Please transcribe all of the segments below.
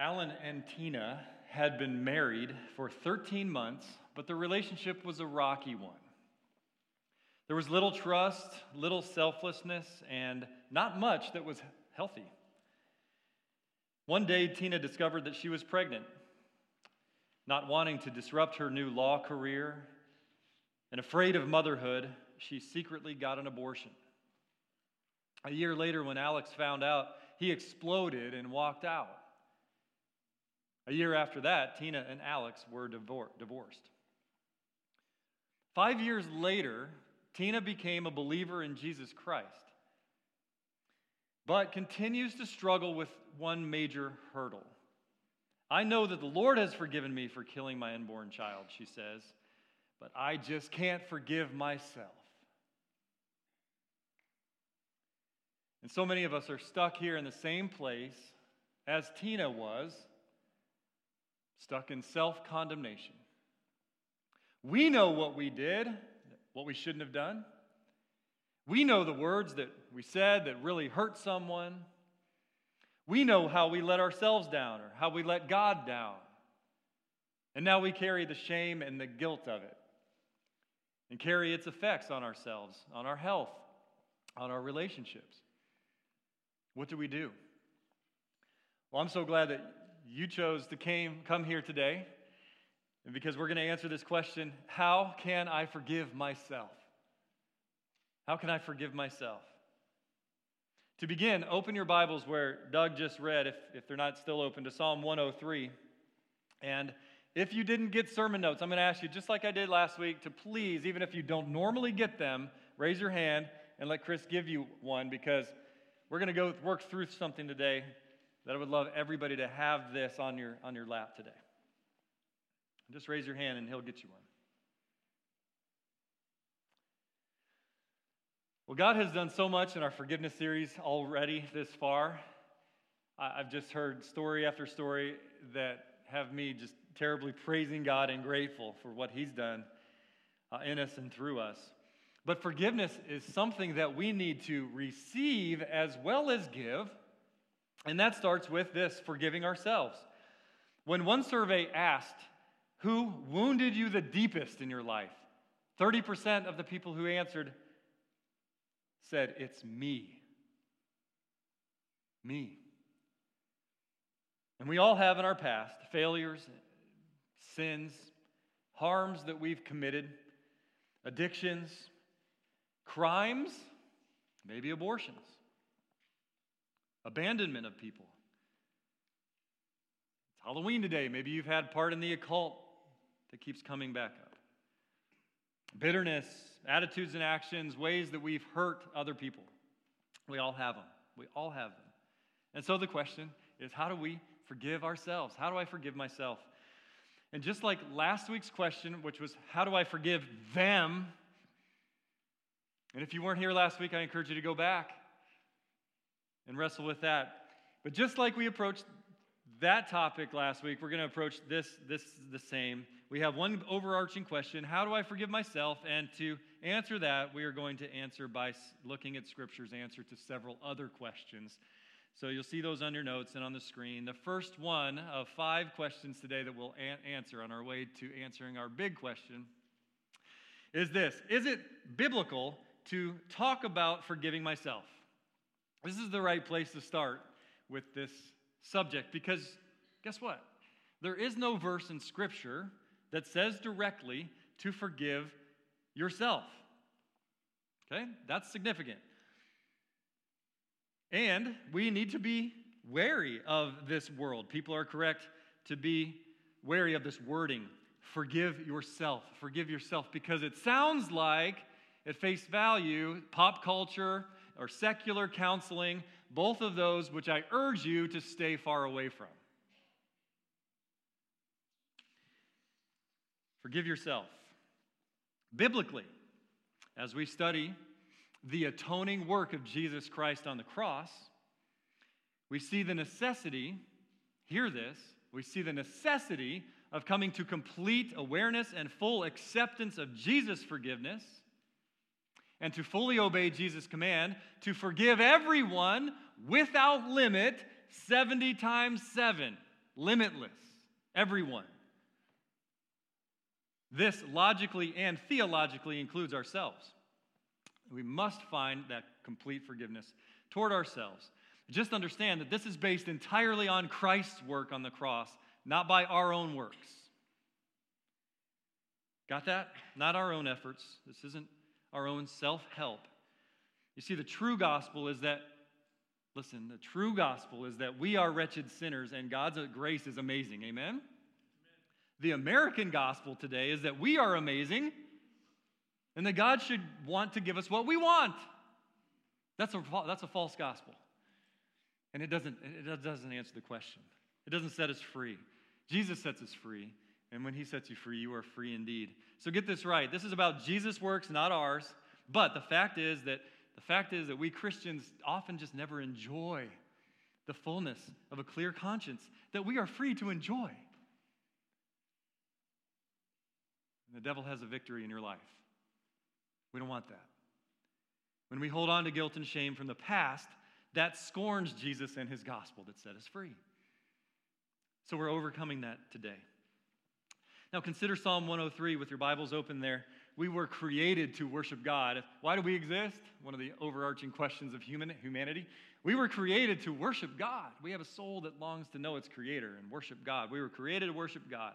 Alan and Tina had been married for 13 months, but the relationship was a rocky one. There was little trust, little selflessness, and not much that was healthy. One day, Tina discovered that she was pregnant. Not wanting to disrupt her new law career and afraid of motherhood, she secretly got an abortion. A year later, when Alex found out, he exploded and walked out. A year after that, Tina and Alex were divorced. Five years later, Tina became a believer in Jesus Christ, but continues to struggle with one major hurdle. I know that the Lord has forgiven me for killing my unborn child, she says, but I just can't forgive myself. And so many of us are stuck here in the same place as Tina was stuck in self condemnation. We know what we did, what we shouldn't have done. We know the words that we said that really hurt someone. We know how we let ourselves down or how we let God down. And now we carry the shame and the guilt of it and carry its effects on ourselves, on our health, on our relationships. What do we do? Well, I'm so glad that you chose to came, come here today, and because we're going to answer this question how can I forgive myself? How can I forgive myself? To begin, open your Bibles where Doug just read, if, if they're not still open, to Psalm 103. And if you didn't get sermon notes, I'm going to ask you, just like I did last week, to please, even if you don't normally get them, raise your hand and let Chris give you one because we're going to go work through something today that I would love everybody to have this on your, on your lap today. Just raise your hand and he'll get you one. Well, God has done so much in our forgiveness series already this far. I've just heard story after story that have me just terribly praising God and grateful for what He's done uh, in us and through us. But forgiveness is something that we need to receive as well as give. And that starts with this forgiving ourselves. When one survey asked, Who wounded you the deepest in your life? 30% of the people who answered said, It's me. Me. And we all have in our past failures, sins, harms that we've committed, addictions, crimes, maybe abortions abandonment of people. It's Halloween today. Maybe you've had part in the occult that keeps coming back up. Bitterness, attitudes and actions, ways that we've hurt other people. We all have them. We all have them. And so the question is how do we forgive ourselves? How do I forgive myself? And just like last week's question, which was how do I forgive them? And if you weren't here last week, I encourage you to go back and wrestle with that. But just like we approached that topic last week, we're going to approach this, this the same. We have one overarching question How do I forgive myself? And to answer that, we are going to answer by looking at Scripture's answer to several other questions. So you'll see those on your notes and on the screen. The first one of five questions today that we'll a- answer on our way to answering our big question is this Is it biblical to talk about forgiving myself? This is the right place to start with this subject because guess what? There is no verse in Scripture that says directly to forgive yourself. Okay? That's significant. And we need to be wary of this world. People are correct to be wary of this wording forgive yourself. Forgive yourself because it sounds like, at face value, pop culture, or secular counseling, both of those which I urge you to stay far away from. Forgive yourself. Biblically, as we study the atoning work of Jesus Christ on the cross, we see the necessity, hear this, we see the necessity of coming to complete awareness and full acceptance of Jesus' forgiveness and to fully obey Jesus' command to forgive everyone without limit 70 times 7. limitless, everyone. This logically and theologically includes ourselves. We must find that complete forgiveness toward ourselves. Just understand that this is based entirely on Christ's work on the cross, not by our own works. Got that? Not our own efforts. This isn't our own self help. You see, the true gospel is that, listen, the true gospel is that we are wretched sinners and God's grace is amazing. Amen? Amen? The American gospel today is that we are amazing and that God should want to give us what we want. That's a, that's a false gospel. And it doesn't, it doesn't answer the question. It doesn't set us free. Jesus sets us free. And when he sets you free, you are free indeed. So get this right. This is about Jesus' works, not ours. But the fact is that the fact is that we Christians often just never enjoy the fullness of a clear conscience that we are free to enjoy. And the devil has a victory in your life. We don't want that. When we hold on to guilt and shame from the past, that scorns Jesus and his gospel that set us free. So we're overcoming that today. Now consider Psalm 103 with your Bibles open there. We were created to worship God. Why do we exist? One of the overarching questions of human humanity. We were created to worship God. We have a soul that longs to know its creator and worship God. We were created to worship God.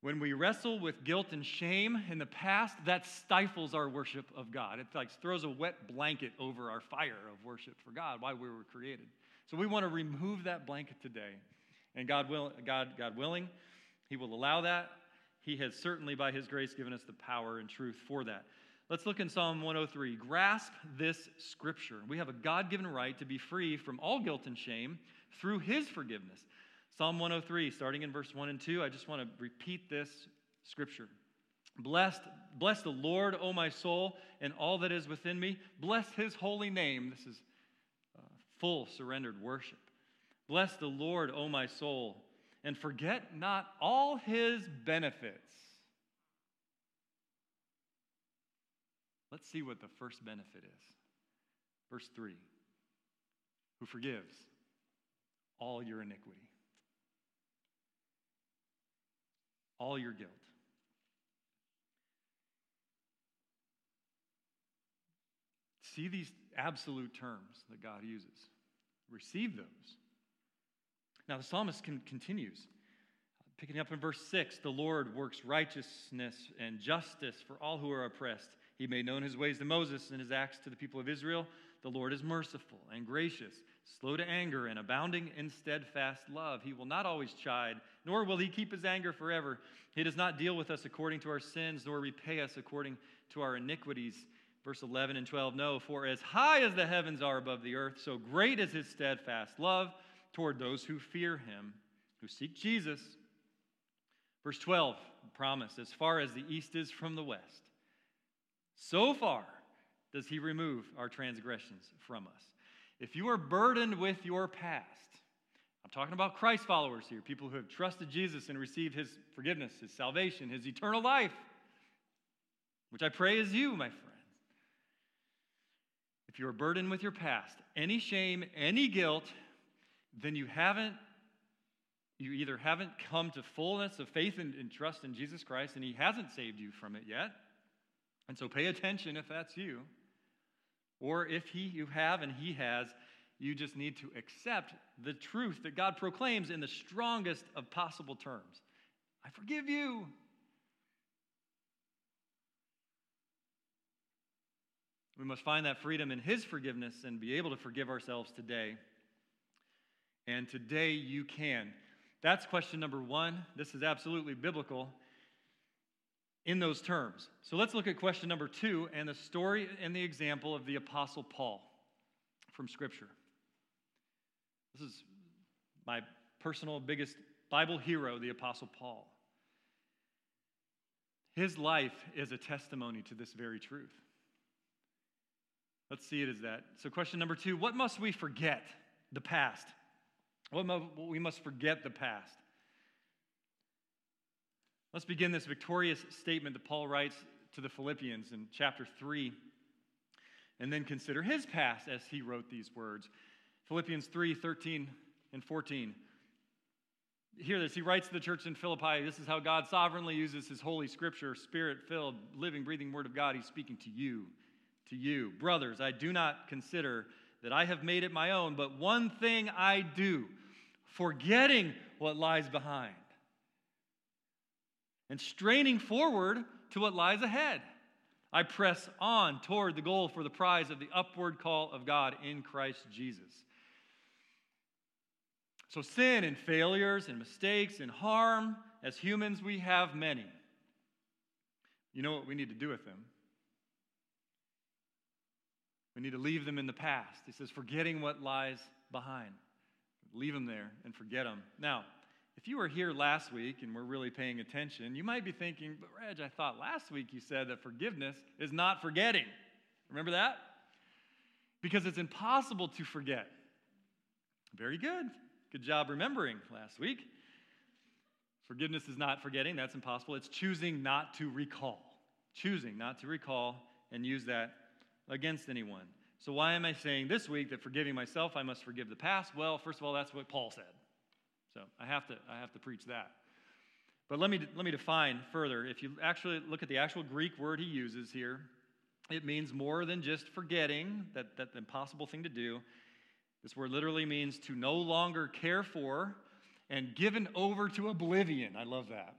When we wrestle with guilt and shame in the past, that stifles our worship of God. It like throws a wet blanket over our fire of worship for God, why we were created. So we want to remove that blanket today. And God, will, God, God willing, He will allow that. He has certainly, by His grace, given us the power and truth for that. Let's look in Psalm 103. Grasp this scripture. We have a God given right to be free from all guilt and shame through His forgiveness. Psalm 103, starting in verse 1 and 2, I just want to repeat this scripture. Blessed, bless the Lord, O my soul, and all that is within me. Bless his holy name. This is uh, full surrendered worship. Bless the Lord, O my soul, and forget not all his benefits. Let's see what the first benefit is. Verse 3 Who forgives all your iniquity. all your guilt. See these absolute terms that God uses. Receive those. Now, the psalmist can, continues, picking up in verse 6 the Lord works righteousness and justice for all who are oppressed. He made known his ways to Moses and his acts to the people of Israel. The Lord is merciful and gracious, slow to anger, and abounding in steadfast love. He will not always chide, nor will he keep his anger forever. He does not deal with us according to our sins, nor repay us according to our iniquities. Verse 11 and 12 No, for as high as the heavens are above the earth, so great is his steadfast love toward those who fear him, who seek Jesus. Verse 12, promise, as far as the east is from the west, so far does he remove our transgressions from us. If you are burdened with your past, I'm talking about Christ followers here, people who have trusted Jesus and received his forgiveness, his salvation, his eternal life, which I pray is you, my friend. If you are burdened with your past, any shame, any guilt, then you haven't, you either haven't come to fullness of faith and, and trust in Jesus Christ, and he hasn't saved you from it yet. And so pay attention if that's you. Or if he you have and he has, you just need to accept the truth that God proclaims in the strongest of possible terms. I forgive you. We must find that freedom in His forgiveness and be able to forgive ourselves today. And today you can. That's question number one. This is absolutely biblical in those terms. So let's look at question number two and the story and the example of the Apostle Paul from Scripture. This is my personal biggest Bible hero, the Apostle Paul. His life is a testimony to this very truth. Let's see it as that. So, question number two what must we forget? The past. We must forget the past. Let's begin this victorious statement that Paul writes to the Philippians in chapter 3, and then consider his past as he wrote these words. Philippians 3 13 and 14. Hear this. He writes to the church in Philippi this is how God sovereignly uses his holy scripture, spirit filled, living, breathing word of God. He's speaking to you. To you. Brothers, I do not consider that I have made it my own, but one thing I do, forgetting what lies behind and straining forward to what lies ahead. I press on toward the goal for the prize of the upward call of God in Christ Jesus. So, sin and failures and mistakes and harm, as humans, we have many. You know what we need to do with them? We need to leave them in the past. He says, forgetting what lies behind. Leave them there and forget them. Now, if you were here last week and we're really paying attention, you might be thinking, but Reg, I thought last week you said that forgiveness is not forgetting. Remember that? Because it's impossible to forget. Very good. Good job remembering last week. Forgiveness is not forgetting, that's impossible. It's choosing not to recall. Choosing not to recall and use that against anyone. So, why am I saying this week that forgiving myself, I must forgive the past? Well, first of all, that's what Paul said. So, I have to, I have to preach that. But let me, let me define further. If you actually look at the actual Greek word he uses here, it means more than just forgetting, that, that impossible thing to do. This word literally means to no longer care for and given over to oblivion. I love that.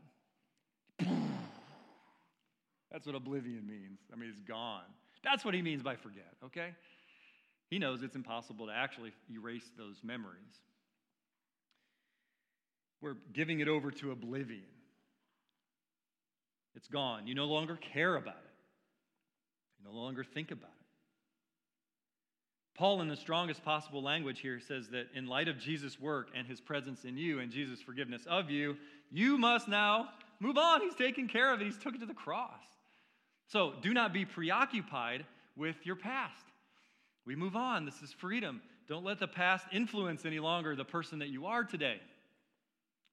That's what oblivion means. I mean, it's gone. That's what he means by forget, okay? He knows it's impossible to actually erase those memories. We're giving it over to oblivion. It's gone. You no longer care about it, you no longer think about it. Paul, in the strongest possible language here, says that in light of Jesus' work and his presence in you and Jesus' forgiveness of you, you must now move on. He's taken care of it, he's took it to the cross. So do not be preoccupied with your past. We move on. This is freedom. Don't let the past influence any longer the person that you are today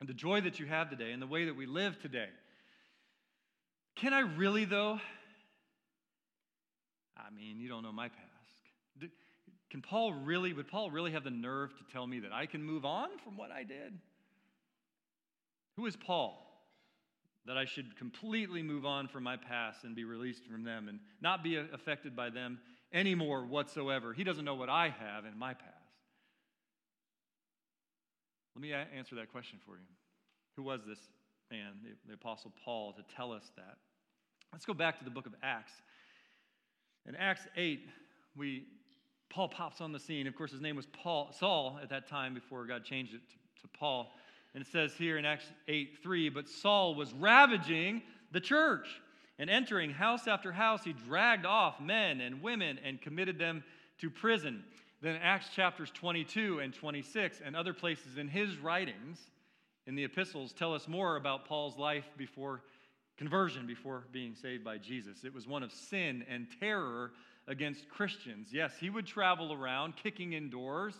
and the joy that you have today and the way that we live today. Can I really, though? I mean, you don't know my past. Can Paul really, would Paul really have the nerve to tell me that I can move on from what I did? Who is Paul? That I should completely move on from my past and be released from them and not be affected by them anymore whatsoever. He doesn't know what I have in my past. Let me answer that question for you. Who was this man, the, the Apostle Paul, to tell us that? Let's go back to the book of Acts. In Acts 8, we Paul pops on the scene. Of course, his name was Paul, Saul at that time before God changed it to, to Paul. And it says here in Acts 8 3, but Saul was ravaging the church. And entering house after house, he dragged off men and women and committed them to prison. Then Acts chapters 22 and 26 and other places in his writings in the epistles tell us more about Paul's life before conversion, before being saved by Jesus. It was one of sin and terror against Christians. Yes, he would travel around kicking in doors,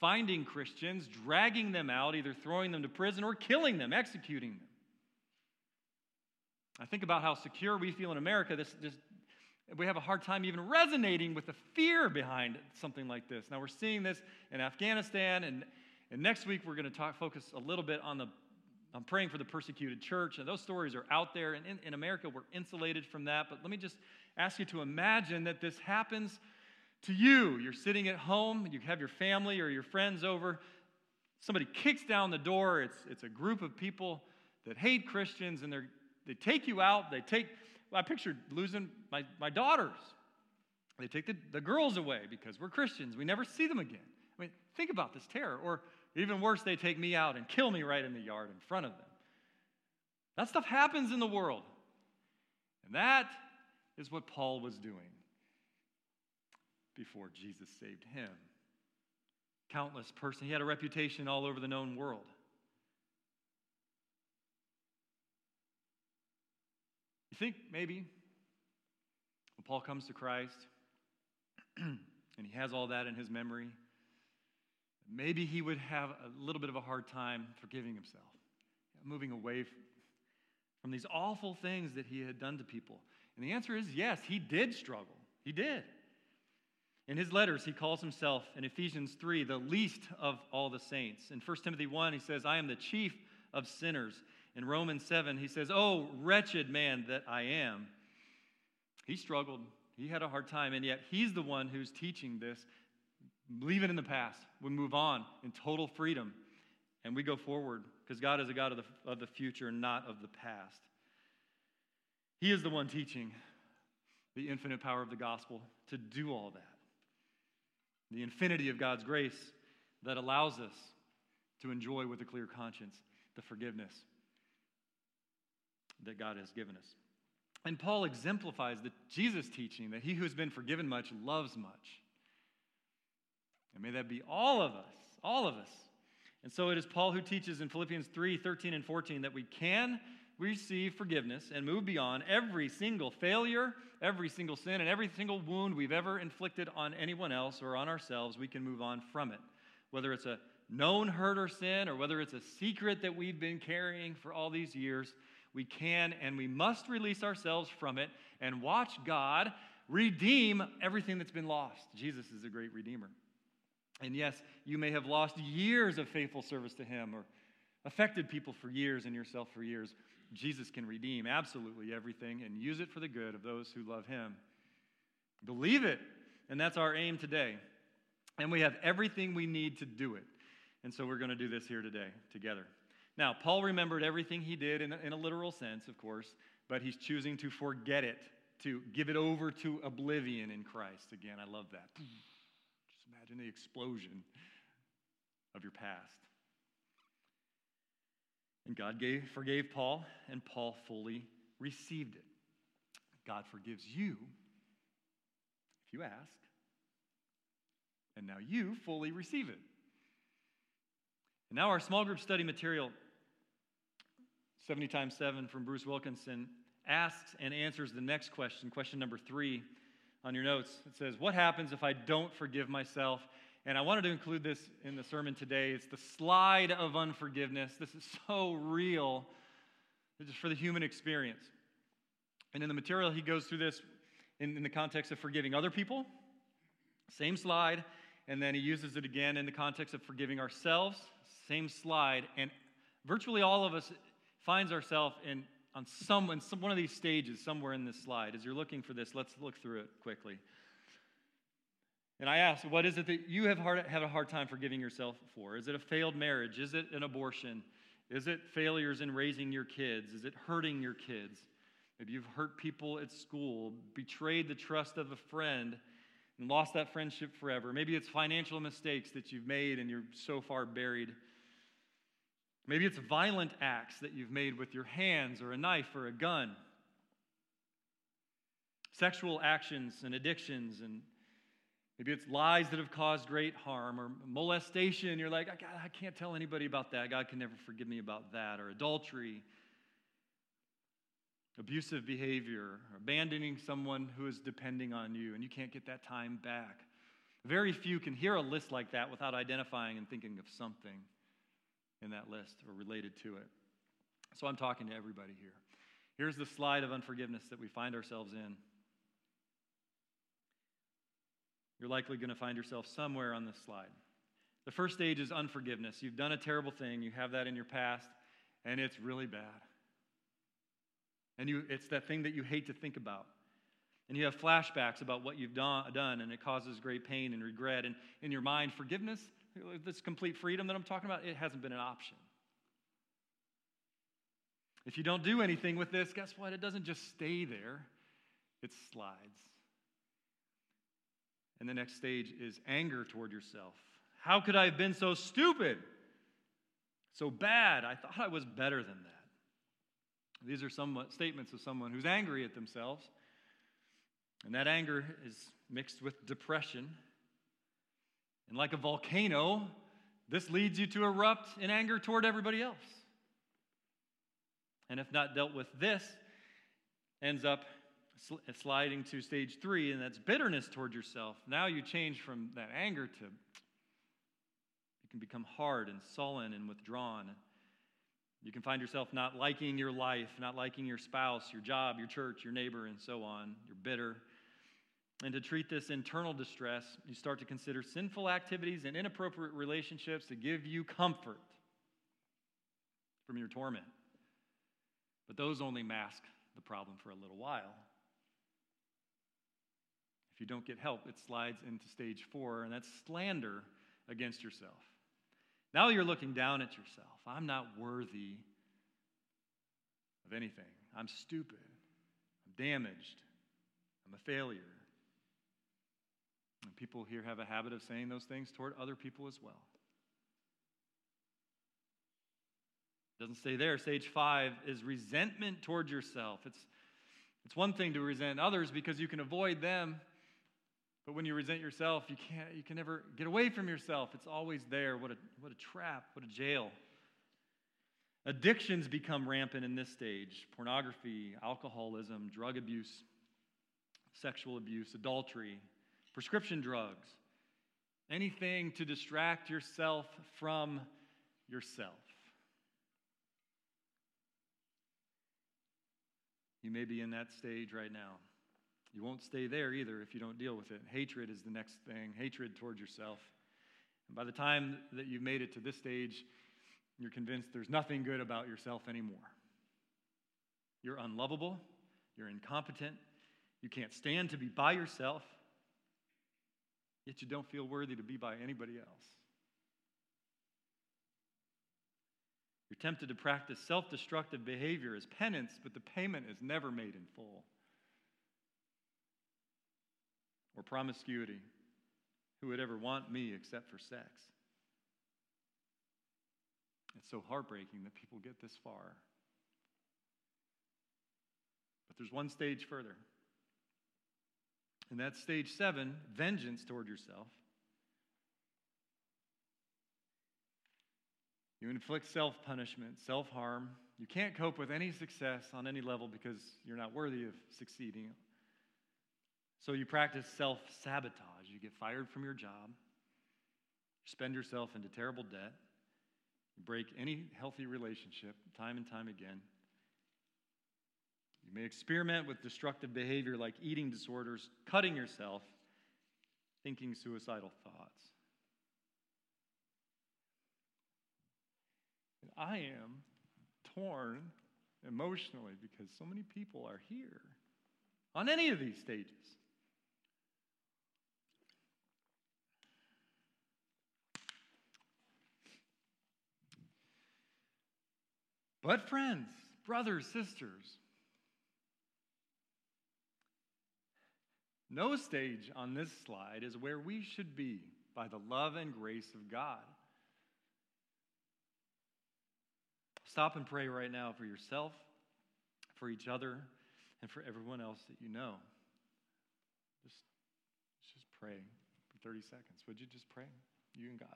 finding Christians, dragging them out, either throwing them to prison or killing them, executing them. I think about how secure we feel in America. This, this, we have a hard time even resonating with the fear behind something like this. Now, we're seeing this in Afghanistan, and, and next week we're going to talk, focus a little bit on the I'm praying for the persecuted church, and those stories are out there. And in, in America, we're insulated from that. But let me just ask you to imagine that this happens to you. You're sitting at home, you have your family or your friends over. Somebody kicks down the door. It's, it's a group of people that hate Christians, and they they take you out. They take, well, I pictured losing my, my daughters. They take the, the girls away because we're Christians. We never see them again. I mean, think about this terror. Or even worse, they take me out and kill me right in the yard in front of them. That stuff happens in the world. And that is what Paul was doing before Jesus saved him. Countless person. He had a reputation all over the known world. You think maybe when Paul comes to Christ and he has all that in his memory, maybe he would have a little bit of a hard time forgiving himself, moving away from these awful things that he had done to people. And the answer is yes, he did struggle. He did. In his letters, he calls himself, in Ephesians 3, the least of all the saints. In 1 Timothy 1, he says, I am the chief of sinners. In Romans 7, he says, Oh, wretched man that I am. He struggled. He had a hard time, and yet he's the one who's teaching this. Leave it in the past. We move on in total freedom, and we go forward because God is a God of the, of the future, not of the past. He is the one teaching the infinite power of the gospel to do all that the infinity of God's grace that allows us to enjoy with a clear conscience the forgiveness that God has given us. And Paul exemplifies the Jesus teaching that he who has been forgiven much loves much. And may that be all of us, all of us. And so it is Paul who teaches in Philippians 3 13 and 14 that we can receive forgiveness and move beyond every single failure, every single sin, and every single wound we've ever inflicted on anyone else or on ourselves, we can move on from it. Whether it's a known hurt or sin, or whether it's a secret that we've been carrying for all these years, we can and we must release ourselves from it and watch God redeem everything that's been lost. Jesus is a great redeemer. And yes, you may have lost years of faithful service to Him or affected people for years and yourself for years. Jesus can redeem absolutely everything and use it for the good of those who love him. Believe it. And that's our aim today. And we have everything we need to do it. And so we're going to do this here today together. Now, Paul remembered everything he did in a, in a literal sense, of course, but he's choosing to forget it, to give it over to oblivion in Christ. Again, I love that. Just imagine the explosion of your past. And God gave, forgave Paul, and Paul fully received it. God forgives you if you ask, and now you fully receive it. And now, our small group study material, 70 times 7 from Bruce Wilkinson, asks and answers the next question, question number three on your notes. It says, What happens if I don't forgive myself and I wanted to include this in the sermon today. It's the slide of unforgiveness. This is so real. This is for the human experience. And in the material, he goes through this in, in the context of forgiving other people. Same slide. And then he uses it again in the context of forgiving ourselves. Same slide. And virtually all of us finds ourselves in on some, in some one of these stages somewhere in this slide. As you're looking for this, let's look through it quickly. And I ask, what is it that you have hard, had a hard time forgiving yourself for? Is it a failed marriage? Is it an abortion? Is it failures in raising your kids? Is it hurting your kids? Maybe you've hurt people at school, betrayed the trust of a friend, and lost that friendship forever. Maybe it's financial mistakes that you've made and you're so far buried. Maybe it's violent acts that you've made with your hands or a knife or a gun. Sexual actions and addictions and Maybe it's lies that have caused great harm or molestation. You're like, God, I can't tell anybody about that. God can never forgive me about that. Or adultery, abusive behavior, abandoning someone who is depending on you and you can't get that time back. Very few can hear a list like that without identifying and thinking of something in that list or related to it. So I'm talking to everybody here. Here's the slide of unforgiveness that we find ourselves in. You're likely going to find yourself somewhere on this slide. The first stage is unforgiveness. You've done a terrible thing, you have that in your past, and it's really bad. And you, it's that thing that you hate to think about. And you have flashbacks about what you've done, and it causes great pain and regret. And in your mind, forgiveness, this complete freedom that I'm talking about, it hasn't been an option. If you don't do anything with this, guess what? It doesn't just stay there, it slides. And the next stage is anger toward yourself. How could I have been so stupid? So bad. I thought I was better than that. These are some statements of someone who's angry at themselves. And that anger is mixed with depression. And like a volcano, this leads you to erupt in anger toward everybody else. And if not dealt with, this ends up Uh, sliding to stage three, and that's bitterness toward yourself. Now you change from that anger to you can become hard and sullen and withdrawn. You can find yourself not liking your life, not liking your spouse, your job, your church, your neighbor, and so on. You're bitter. And to treat this internal distress, you start to consider sinful activities and inappropriate relationships to give you comfort from your torment. But those only mask the problem for a little while. If you don't get help, it slides into stage four, and that's slander against yourself. Now you're looking down at yourself. I'm not worthy of anything. I'm stupid. I'm damaged. I'm a failure. And people here have a habit of saying those things toward other people as well. It doesn't stay there. Stage five is resentment toward yourself. It's, it's one thing to resent others because you can avoid them, but when you resent yourself, you can't you can never get away from yourself. It's always there. What a what a trap, what a jail. Addictions become rampant in this stage pornography, alcoholism, drug abuse, sexual abuse, adultery, prescription drugs, anything to distract yourself from yourself. You may be in that stage right now. You won't stay there either if you don't deal with it. Hatred is the next thing hatred towards yourself. And by the time that you've made it to this stage, you're convinced there's nothing good about yourself anymore. You're unlovable, you're incompetent, you can't stand to be by yourself, yet you don't feel worthy to be by anybody else. You're tempted to practice self destructive behavior as penance, but the payment is never made in full. Or promiscuity. Who would ever want me except for sex? It's so heartbreaking that people get this far. But there's one stage further. And that's stage seven vengeance toward yourself. You inflict self punishment, self harm. You can't cope with any success on any level because you're not worthy of succeeding. So you practice self sabotage. You get fired from your job, spend yourself into terrible debt, you break any healthy relationship time and time again. You may experiment with destructive behavior like eating disorders, cutting yourself, thinking suicidal thoughts. And I am torn emotionally because so many people are here on any of these stages. But, friends, brothers, sisters, no stage on this slide is where we should be by the love and grace of God. Stop and pray right now for yourself, for each other, and for everyone else that you know. Just, just pray for 30 seconds. Would you just pray? You and God.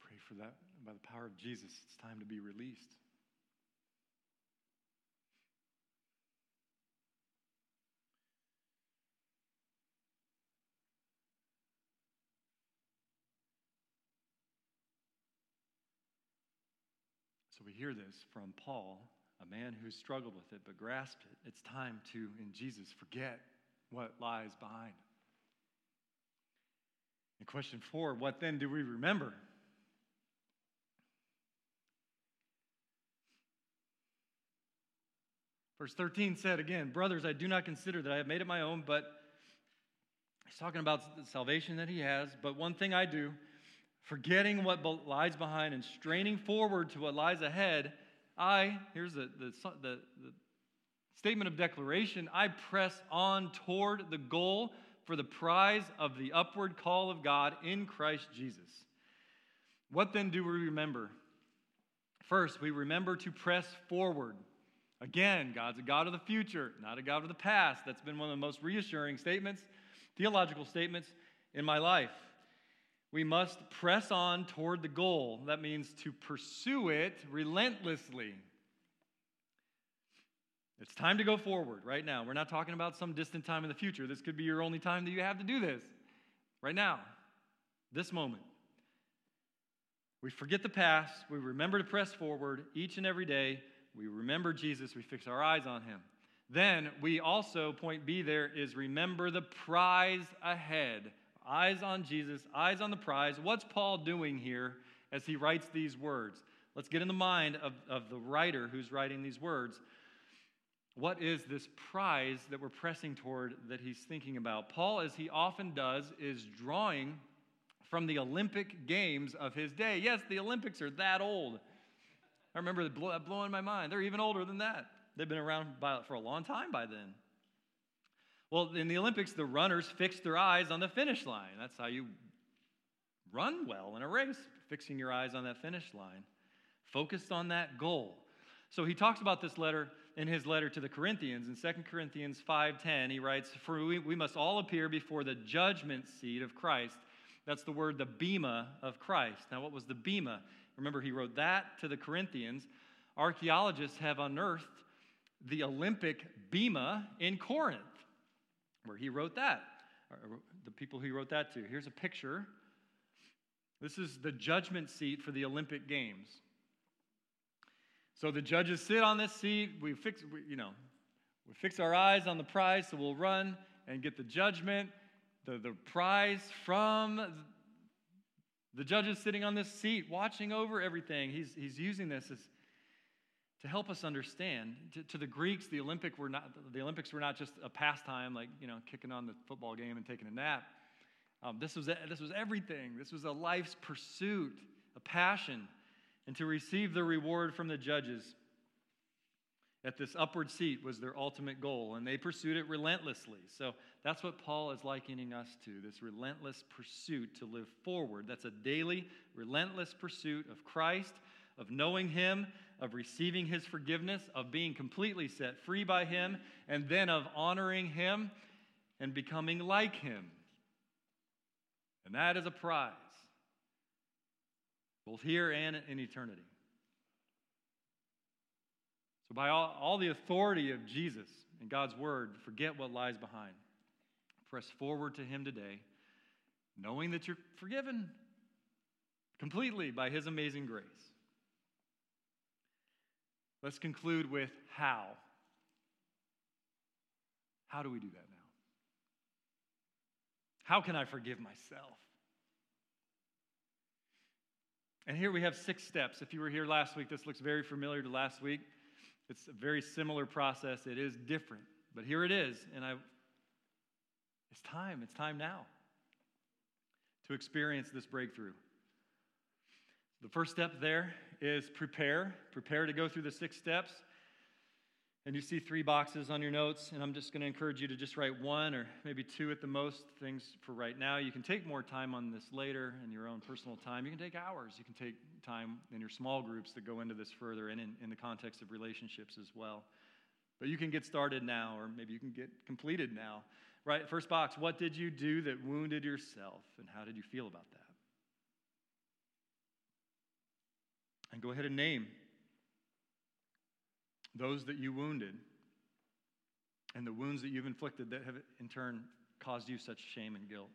Pray for that by the power of Jesus, it's time to be released. So we hear this from Paul, a man who struggled with it but grasped it. It's time to, in Jesus, forget what lies behind. And question four what then do we remember? Verse 13 said again, Brothers, I do not consider that I have made it my own, but he's talking about the salvation that he has. But one thing I do, forgetting what lies behind and straining forward to what lies ahead, I, here's the, the, the, the statement of declaration I press on toward the goal for the prize of the upward call of God in Christ Jesus. What then do we remember? First, we remember to press forward. Again, God's a God of the future, not a God of the past. That's been one of the most reassuring statements, theological statements in my life. We must press on toward the goal. That means to pursue it relentlessly. It's time to go forward right now. We're not talking about some distant time in the future. This could be your only time that you have to do this. Right now, this moment. We forget the past. We remember to press forward each and every day. We remember Jesus. We fix our eyes on him. Then we also, point B there is remember the prize ahead. Eyes on Jesus, eyes on the prize. What's Paul doing here as he writes these words? Let's get in the mind of, of the writer who's writing these words. What is this prize that we're pressing toward that he's thinking about? Paul, as he often does, is drawing from the Olympic Games of his day. Yes, the Olympics are that old. I remember that blowing my mind. They're even older than that. They've been around by, for a long time by then. Well, in the Olympics, the runners fix their eyes on the finish line. That's how you run well in a race, fixing your eyes on that finish line, focused on that goal. So he talks about this letter in his letter to the Corinthians. In 2 Corinthians 5:10, he writes, "For we, we must all appear before the judgment seat of Christ." That's the word the bema of Christ. Now, what was the bema? Remember, he wrote that to the Corinthians. Archaeologists have unearthed the Olympic bema in Corinth, where he wrote that. The people he wrote that to. Here's a picture. This is the judgment seat for the Olympic Games. So the judges sit on this seat. We fix, we, you know, we fix our eyes on the prize, so we'll run and get the judgment, the, the prize from the judges sitting on this seat, watching over everything. He's, he's using this as, to help us understand. To, to, the Greeks, the, Olympic were not, the Olympics were not just a pastime, like, you know, kicking on the football game and taking a nap. Um, this, was, this was everything. This was a life's pursuit, a passion and to receive the reward from the judges at this upward seat was their ultimate goal, and they pursued it relentlessly. So that's what Paul is likening us to this relentless pursuit to live forward. That's a daily, relentless pursuit of Christ, of knowing Him, of receiving His forgiveness, of being completely set free by Him, and then of honoring Him and becoming like Him. And that is a prize both here and in eternity. So, by all, all the authority of Jesus and God's word, forget what lies behind. Press forward to Him today, knowing that you're forgiven completely by His amazing grace. Let's conclude with how. How do we do that now? How can I forgive myself? And here we have six steps. If you were here last week, this looks very familiar to last week. It's a very similar process. It is different, but here it is. And I, it's time. It's time now to experience this breakthrough. The first step there is prepare. Prepare to go through the six steps. And you see three boxes on your notes, and I'm just going to encourage you to just write one or maybe two at the most things for right now. You can take more time on this later in your own personal time. You can take hours. You can take time in your small groups to go into this further and in, in the context of relationships as well. But you can get started now, or maybe you can get completed now. Right? First box What did you do that wounded yourself, and how did you feel about that? And go ahead and name those that you wounded, and the wounds that you've inflicted that have in turn caused you such shame and guilt.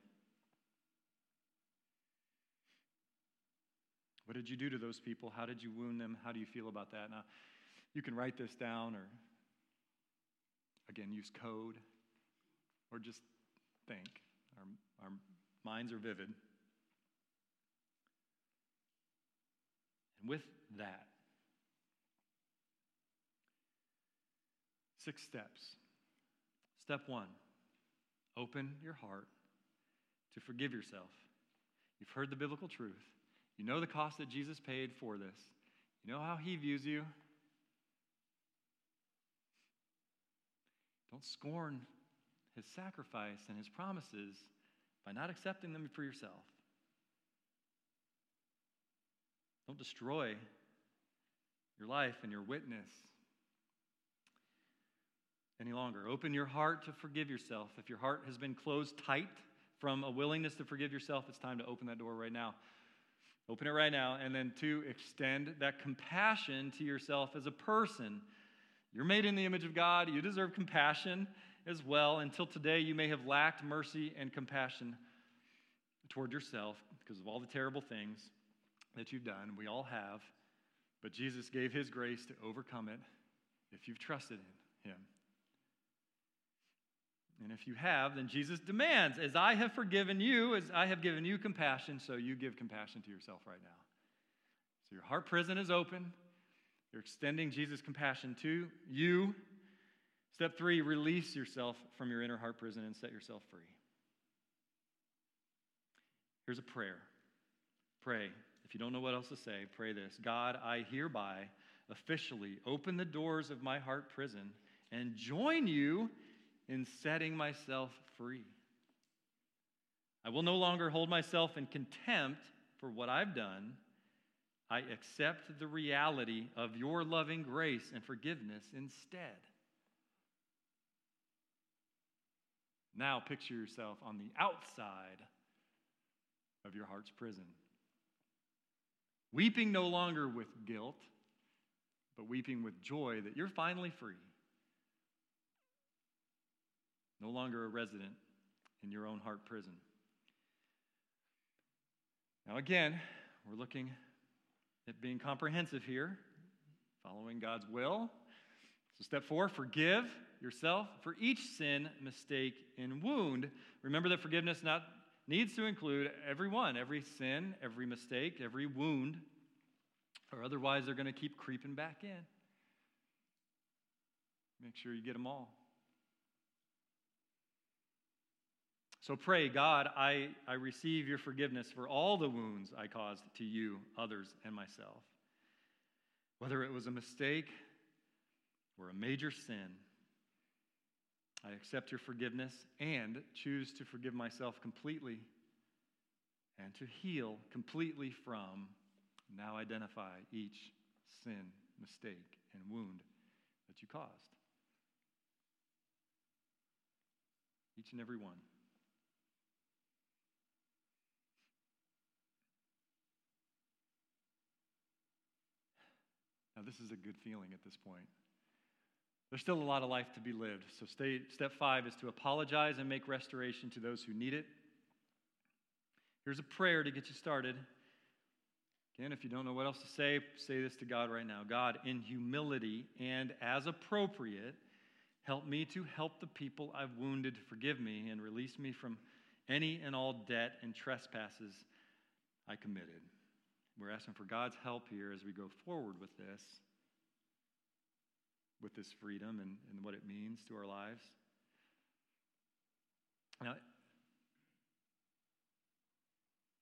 What did you do to those people? How did you wound them? How do you feel about that? Now, you can write this down or, again, use code or just think. Our, our minds are vivid. And with that, Six steps. Step one open your heart to forgive yourself. You've heard the biblical truth. You know the cost that Jesus paid for this. You know how he views you. Don't scorn his sacrifice and his promises by not accepting them for yourself. Don't destroy your life and your witness any longer. Open your heart to forgive yourself. If your heart has been closed tight from a willingness to forgive yourself, it's time to open that door right now. Open it right now. And then, two, extend that compassion to yourself as a person. You're made in the image of God. You deserve compassion as well. Until today, you may have lacked mercy and compassion toward yourself because of all the terrible things that you've done. We all have. But Jesus gave his grace to overcome it if you've trusted in him. And if you have, then Jesus demands, as I have forgiven you, as I have given you compassion, so you give compassion to yourself right now. So your heart prison is open. You're extending Jesus' compassion to you. Step three, release yourself from your inner heart prison and set yourself free. Here's a prayer. Pray. If you don't know what else to say, pray this God, I hereby officially open the doors of my heart prison and join you in setting myself free. I will no longer hold myself in contempt for what I've done. I accept the reality of your loving grace and forgiveness instead. Now picture yourself on the outside of your heart's prison. Weeping no longer with guilt, but weeping with joy that you're finally free. No longer a resident in your own heart prison. Now, again, we're looking at being comprehensive here, following God's will. So, step four forgive yourself for each sin, mistake, and wound. Remember that forgiveness not needs to include everyone, every sin, every mistake, every wound, or otherwise they're going to keep creeping back in. Make sure you get them all. So pray, God, I, I receive your forgiveness for all the wounds I caused to you, others, and myself. Whether it was a mistake or a major sin, I accept your forgiveness and choose to forgive myself completely and to heal completely from, now identify each sin, mistake, and wound that you caused. Each and every one. Now, this is a good feeling at this point. There's still a lot of life to be lived. So, stay, step five is to apologize and make restoration to those who need it. Here's a prayer to get you started. Again, if you don't know what else to say, say this to God right now God, in humility and as appropriate, help me to help the people I've wounded forgive me and release me from any and all debt and trespasses I committed. We're asking for God's help here as we go forward with this with this freedom and, and what it means to our lives. Now,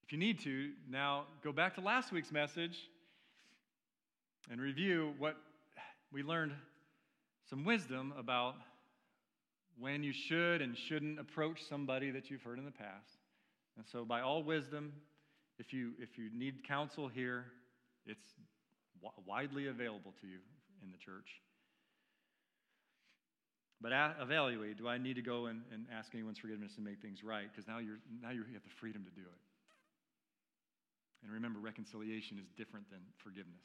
if you need to, now go back to last week's message and review what we learned some wisdom about when you should and shouldn't approach somebody that you've heard in the past. And so, by all wisdom, if you, if you need counsel here, it's widely available to you in the church. But evaluate do I need to go and, and ask anyone's forgiveness and make things right? Because now, you're, now you have the freedom to do it. And remember, reconciliation is different than forgiveness.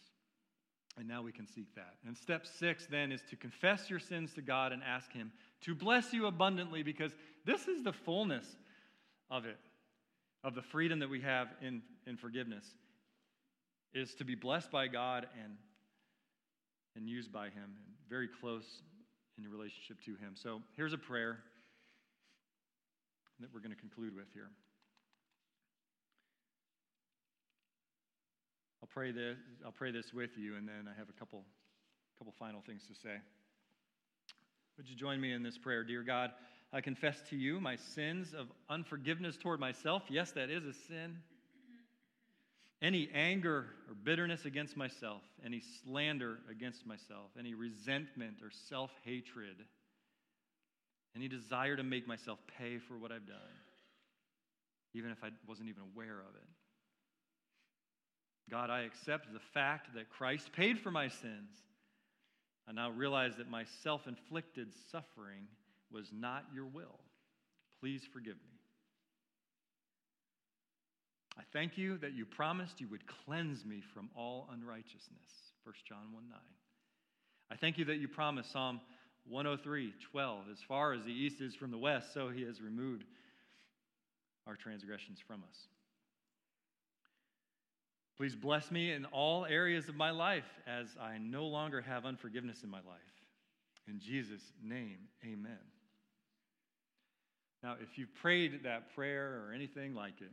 And now we can seek that. And step six then is to confess your sins to God and ask Him to bless you abundantly because this is the fullness of it, of the freedom that we have in, in forgiveness, is to be blessed by God and, and used by Him in very close in your relationship to Him. So here's a prayer that we're going to conclude with here. I'll pray this, I'll pray this with you, and then I have a couple, couple final things to say. Would you join me in this prayer? Dear God, I confess to you my sins of unforgiveness toward myself. Yes, that is a sin any anger or bitterness against myself, any slander against myself, any resentment or self hatred, any desire to make myself pay for what I've done, even if I wasn't even aware of it. God, I accept the fact that Christ paid for my sins. I now realize that my self inflicted suffering was not your will. Please forgive me. I thank you that you promised you would cleanse me from all unrighteousness. 1 John 1 9. I thank you that you promised Psalm 103 12, as far as the east is from the west, so he has removed our transgressions from us. Please bless me in all areas of my life as I no longer have unforgiveness in my life. In Jesus' name, amen. Now, if you've prayed that prayer or anything like it,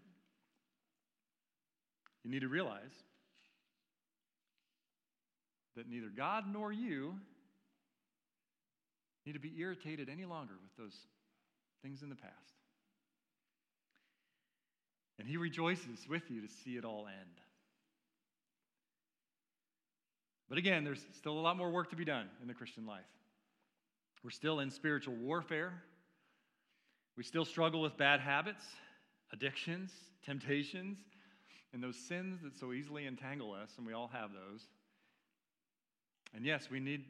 you need to realize that neither God nor you need to be irritated any longer with those things in the past. And He rejoices with you to see it all end. But again, there's still a lot more work to be done in the Christian life. We're still in spiritual warfare. We still struggle with bad habits, addictions, temptations, and those sins that so easily entangle us, and we all have those. And yes, we need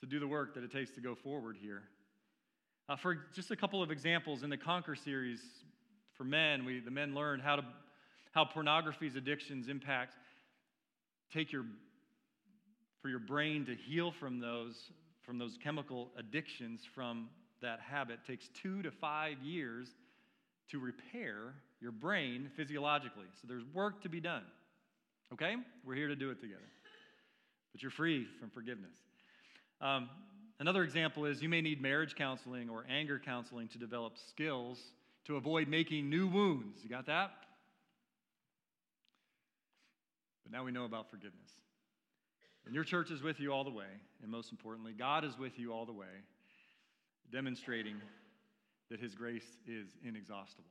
to do the work that it takes to go forward here. Uh, for just a couple of examples, in the Conquer series for men, we, the men learned how, to, how pornography's addictions impact, take your, for your brain to heal from those, from those chemical addictions from that habit takes two to five years to repair your brain physiologically. So there's work to be done. Okay? We're here to do it together. But you're free from forgiveness. Um, another example is you may need marriage counseling or anger counseling to develop skills to avoid making new wounds. You got that? But now we know about forgiveness. And your church is with you all the way. And most importantly, God is with you all the way demonstrating that his grace is inexhaustible.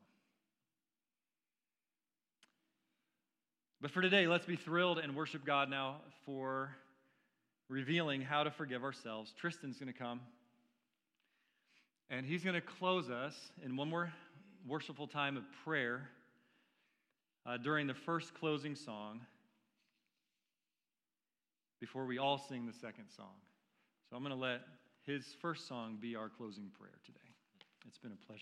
But for today, let's be thrilled and worship God now for revealing how to forgive ourselves. Tristan's going to come, and he's going to close us in one more worshipful time of prayer uh, during the first closing song before we all sing the second song. So I'm going to let his first song be our closing prayer today. It's been a pleasure.